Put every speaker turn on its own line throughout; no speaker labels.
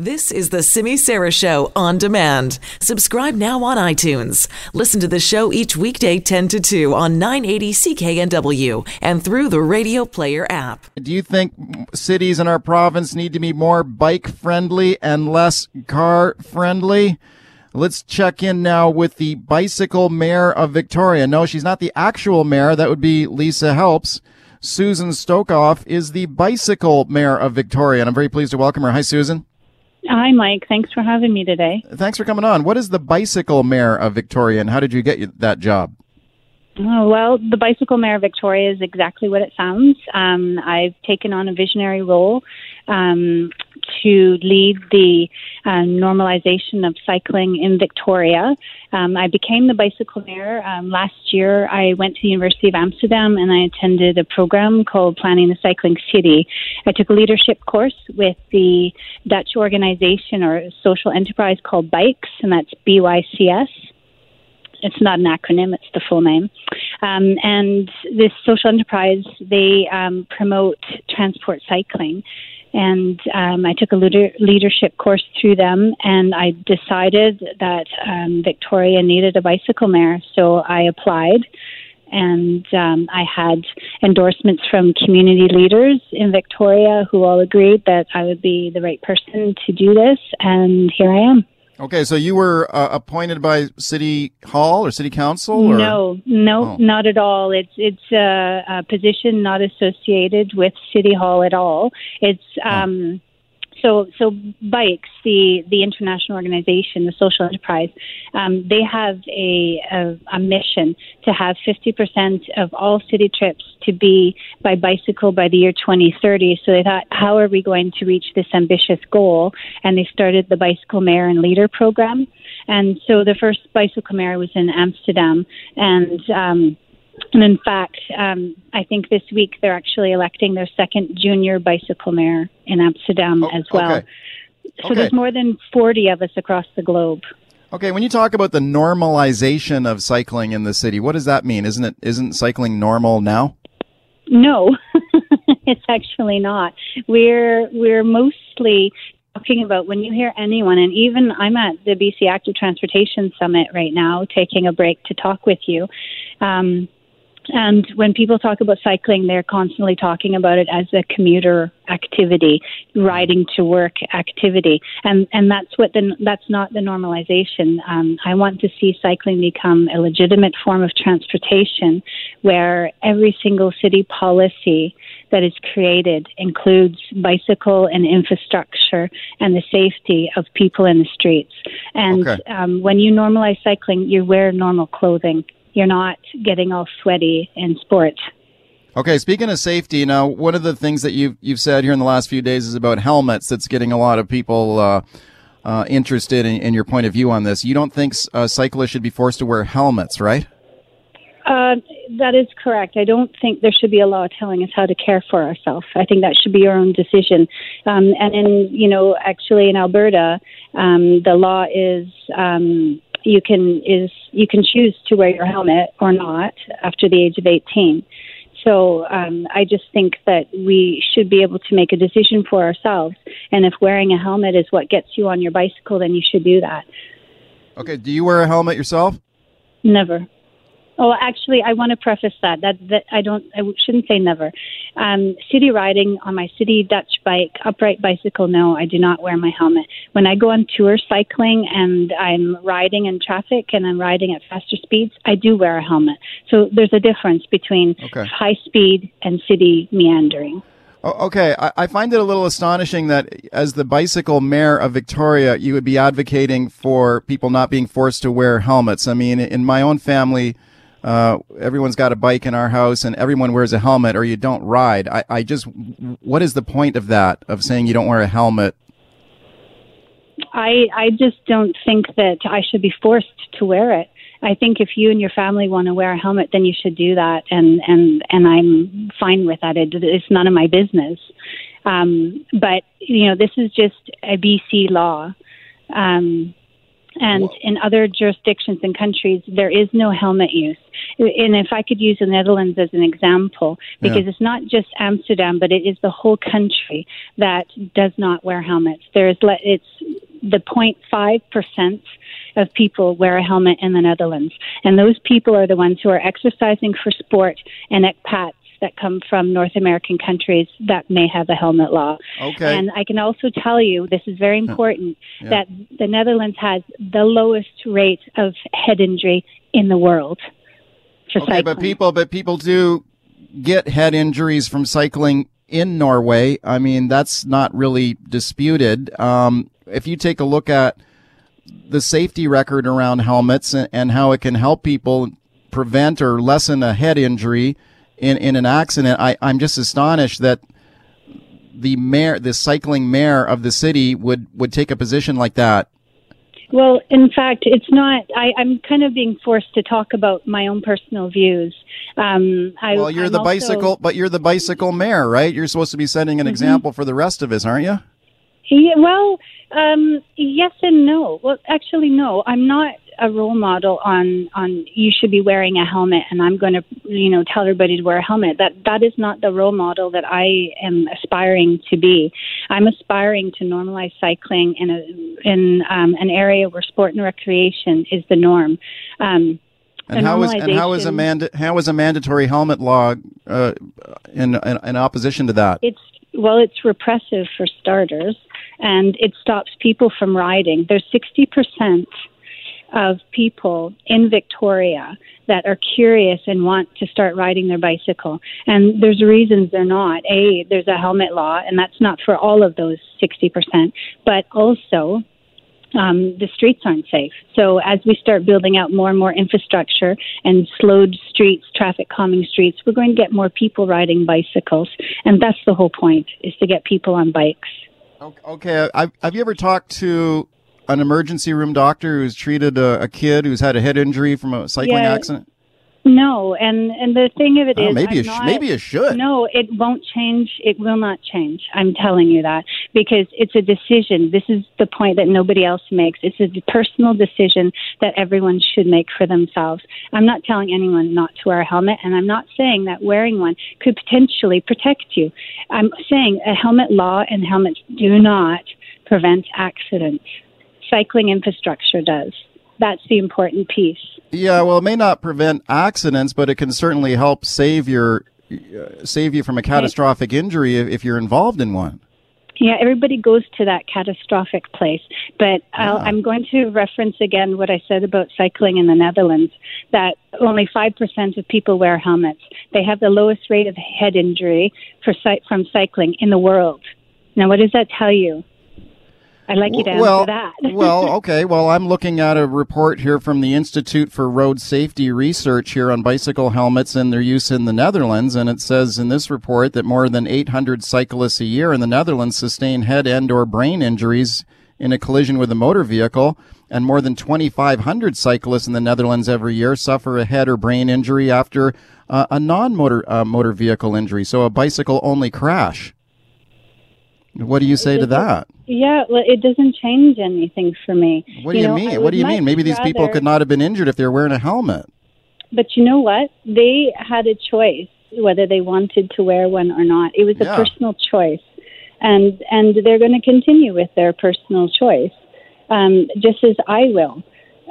This is the Simi Sara Show on demand. Subscribe now on iTunes. Listen to the show each weekday 10 to 2 on 980 CKNW and through the Radio Player app.
Do you think cities in our province need to be more bike friendly and less car friendly? Let's check in now with the bicycle mayor of Victoria. No, she's not the actual mayor. That would be Lisa Helps. Susan Stokoff is the bicycle mayor of Victoria, and I'm very pleased to welcome her. Hi, Susan.
Hi, Mike. Thanks for having me today.
Thanks for coming on. What is the bicycle mayor of Victoria, and how did you get that job?
Oh, well, the bicycle mayor of Victoria is exactly what it sounds. Um, I've taken on a visionary role um, to lead the uh, normalization of cycling in Victoria. Um, I became the bicycle mayor um, last year. I went to the University of Amsterdam and I attended a program called Planning the Cycling City. I took a leadership course with the Dutch organization or social enterprise called Bikes, and that's BYCS it's not an acronym, it's the full name. Um, and this social enterprise, they um, promote transport cycling. And um, I took a leader- leadership course through them, and I decided that um, Victoria needed a bicycle mayor. So I applied, and um, I had endorsements from community leaders in Victoria who all agreed that I would be the right person to do this, and here I am.
Okay, so you were uh, appointed by City Hall or City Council? Or?
No, no, oh. not at all. It's it's a, a, position not associated with City Hall at all. It's oh. um, so so bikes the the international organization the social enterprise um, they have a, a, a mission to have 50% of all city trips to be by bicycle by the year 2030 so they thought how are we going to reach this ambitious goal? And they started the bicycle mayor and leader program. And so the first bicycle mayor was in amsterdam. And um, and in fact, um, I think this week they're actually electing their second junior bicycle mayor in Amsterdam oh, as well. Okay. So okay. there's more than 40 of us across the globe.
Okay, when you talk about the normalization of cycling in the city, what does that mean? Isn't it isn't cycling normal now?
No, it's actually not. We're we're mostly talking about when you hear anyone, and even I'm at the BC Active Transportation Summit right now, taking a break to talk with you. Um, and when people talk about cycling, they're constantly talking about it as a commuter activity, riding to work activity, and and that's what the that's not the normalization. Um, I want to see cycling become a legitimate form of transportation, where every single city policy that is created includes bicycle and infrastructure and the safety of people in the streets. And okay. um, when you normalize cycling, you wear normal clothing you're not getting all sweaty in sports.
Okay, speaking of safety, now one of the things that you've you've said here in the last few days is about helmets. That's getting a lot of people uh, uh, interested in, in, your point of view on this. You don't think uh, cyclists should be forced to wear helmets, right?
Uh, that is correct. I don't think there should be a law telling us how to care for ourselves. I think that should be your own decision. Um, and in, you know, actually in Alberta, um, the law is um, you can is you can choose to wear your helmet or not after the age of 18. So um, I just think that we should be able to make a decision for ourselves. And if wearing a helmet is what gets you on your bicycle, then you should do that.
Okay. Do you wear a helmet yourself?
Never. Oh, actually, I want to preface that that that I don't I shouldn't say never. Um, city riding on my city Dutch bike, upright bicycle. No, I do not wear my helmet. When I go on tour cycling and I'm riding in traffic and I'm riding at faster speeds, I do wear a helmet. So there's a difference between okay. high speed and city meandering.
Okay, I find it a little astonishing that as the bicycle mayor of Victoria, you would be advocating for people not being forced to wear helmets. I mean, in my own family, uh, everyone's got a bike in our house and everyone wears a helmet or you don't ride. I, I just, what is the point of that, of saying you don't wear a helmet?
I, I just don't think that I should be forced to wear it. I think if you and your family want to wear a helmet, then you should do that, and and and I'm fine with that. It, it's none of my business. Um, but you know, this is just a BC law, um, And in other jurisdictions and countries, there is no helmet use. And if I could use the Netherlands as an example, because yeah. it's not just Amsterdam, but it is the whole country that does not wear helmets. There is it's the 0.5 percent of people wear a helmet in the Netherlands, and those people are the ones who are exercising for sport and expats that come from North American countries that may have a helmet law.
Okay.
And I can also tell you, this is very important, yeah. that the Netherlands has the lowest rate of head injury in the world. For
okay, cycling. but people, but people do get head injuries from cycling in Norway. I mean, that's not really disputed. Um, if you take a look at the safety record around helmets and, and how it can help people prevent or lessen a head injury in, in an accident, I, I'm just astonished that the mayor, the cycling mayor of the city would, would take a position like that.
Well, in fact, it's not. I, I'm kind of being forced to talk about my own personal views. Um, I,
well, you're
I'm
the
also,
bicycle, but you're the bicycle mayor, right? You're supposed to be setting an mm-hmm. example for the rest of us, aren't you?
Yeah, well, um, yes and no. Well, actually, no. I'm not a role model on on you should be wearing a helmet, and I'm going to you know tell everybody to wear a helmet. That that is not the role model that I am aspiring to be. I'm aspiring to normalize cycling in a in um, an area where sport and recreation is the norm. Um,
and how is and how is a manda- how is a mandatory helmet law uh, in, in in opposition to that?
It's well, it's repressive for starters and it stops people from riding. There's 60% of people in Victoria that are curious and want to start riding their bicycle. And there's reasons they're not. A, there's a helmet law, and that's not for all of those 60%, but also um, the streets aren't safe. So as we start building out more and more infrastructure and slowed streets, traffic calming streets, we're going to get more people riding bicycles, and that's the whole point: is to get people on bikes.
Okay, I've, have you ever talked to an emergency room doctor who's treated a, a kid who's had a head injury from a cycling yeah. accident?
No, and and the thing of it oh, is,
maybe
you not,
maybe it should.
No, it won't change. It will not change. I'm telling you that because it's a decision. This is the point that nobody else makes. It's a personal decision that everyone should make for themselves. I'm not telling anyone not to wear a helmet, and I'm not saying that wearing one could potentially protect you. I'm saying a helmet law and helmets do not prevent accidents. Cycling infrastructure does. That's the important piece.
Yeah, well, it may not prevent accidents, but it can certainly help save your uh, save you from a catastrophic injury if, if, you're involved in one.
Yeah, everybody goes to that catastrophic place. But yeah. I'm going to reference again what I said about cycling in the Netherlands that only 5% of people wear helmets. They have the lowest rate of head injury for, from cycling in the world. Now, what does that tell you? I'd like you to answer
well,
that.
well, okay. Well, I'm looking at a report here from the Institute for Road Safety Research here on bicycle helmets and their use in the Netherlands. And it says in this report that more than 800 cyclists a year in the Netherlands sustain head and or brain injuries in a collision with a motor vehicle. And more than 2,500 cyclists in the Netherlands every year suffer a head or brain injury after uh, a non-motor uh, motor vehicle injury. So a bicycle only crash. What do you say to that?
Yeah, well, it doesn't change anything for me.
What do you, you know, mean? What do you mean? Maybe these rather, people could not have been injured if they were wearing a helmet.
But you know what? They had a choice whether they wanted to wear one or not. It was a yeah. personal choice, and and they're going to continue with their personal choice, um, just as I will.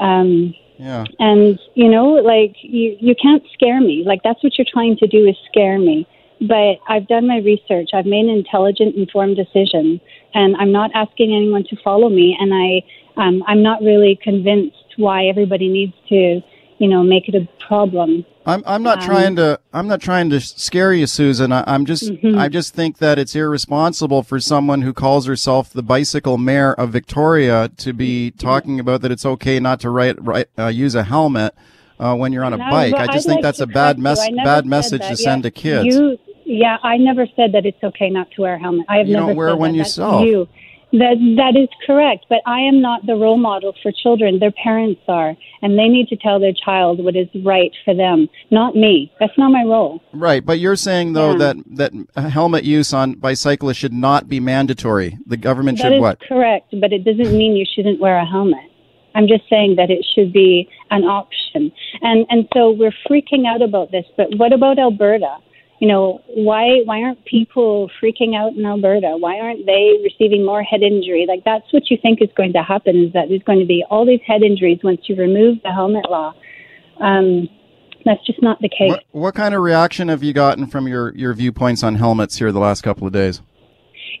Um,
yeah.
And you know, like you you can't scare me. Like that's what you're trying to do is scare me but I've done my research. I've made an intelligent, informed decision, and I'm not asking anyone to follow me. And I, um, I'm not really convinced why everybody needs to, you know, make it a problem.
I'm, I'm not um, trying to, I'm not trying to scare you, Susan. I, am just, mm-hmm. I just think that it's irresponsible for someone who calls herself the bicycle mayor of Victoria to be talking about that it's okay not to write, uh, use a helmet. Uh, when you're on a bike, I just think like that's a bad mess, bad message that. to send yeah. to kids.
You, yeah, I never said that it's okay not to wear a helmet. I have
you
never
don't wear
said
when
that.
you
That's You. That that is correct, but I am not the role model for children. Their parents are, and they need to tell their child what is right for them, not me. That's not my role.
Right, but you're saying though yeah. that that helmet use on bicyclists should not be mandatory. The government
that
should what?
Correct, but it doesn't mean you shouldn't wear a helmet. I'm just saying that it should be an option. And and so we're freaking out about this, but what about Alberta? You know, why why aren't people freaking out in Alberta? Why aren't they receiving more head injury? Like that's what you think is going to happen is that there's going to be all these head injuries once you remove the helmet law. Um, that's just not the case.
What, what kind of reaction have you gotten from your, your viewpoints on helmets here the last couple of days?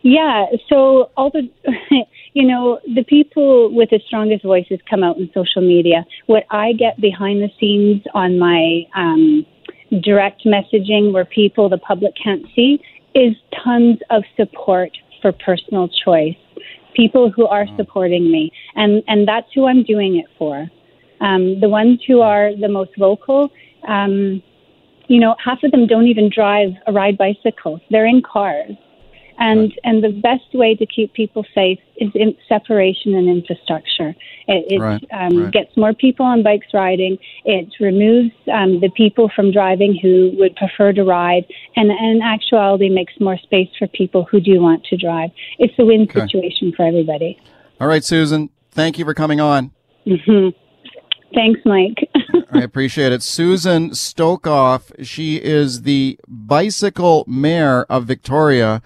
Yeah, so all the, you know, the people with the strongest voices come out in social media. What I get behind the scenes on my um, direct messaging, where people, the public can't see, is tons of support for personal choice. People who are mm. supporting me, and and that's who I'm doing it for. Um, the ones who are the most vocal, um, you know, half of them don't even drive a ride bicycle. They're in cars. And right. and the best way to keep people safe is in separation and infrastructure. It, it right. Um, right. gets more people on bikes riding. It removes um, the people from driving who would prefer to ride, and, and in actuality makes more space for people who do want to drive. It's a win okay. situation for everybody.
All right, Susan. Thank you for coming on.
Mm-hmm. Thanks, Mike.
I appreciate it. Susan Stokoff, she is the bicycle mayor of Victoria,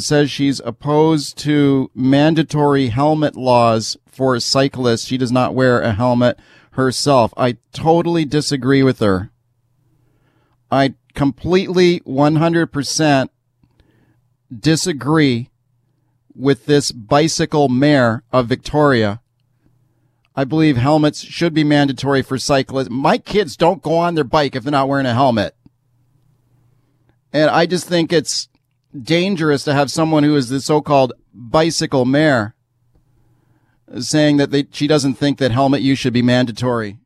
says she's opposed to mandatory helmet laws for cyclists. She does not wear a helmet herself. I totally disagree with her. I completely 100% disagree with this bicycle mayor of Victoria I believe helmets should be mandatory for cyclists. My kids don't go on their bike if they're not wearing a helmet. And I just think it's dangerous to have someone who is the so-called bicycle mayor saying that they, she doesn't think that helmet use should be mandatory.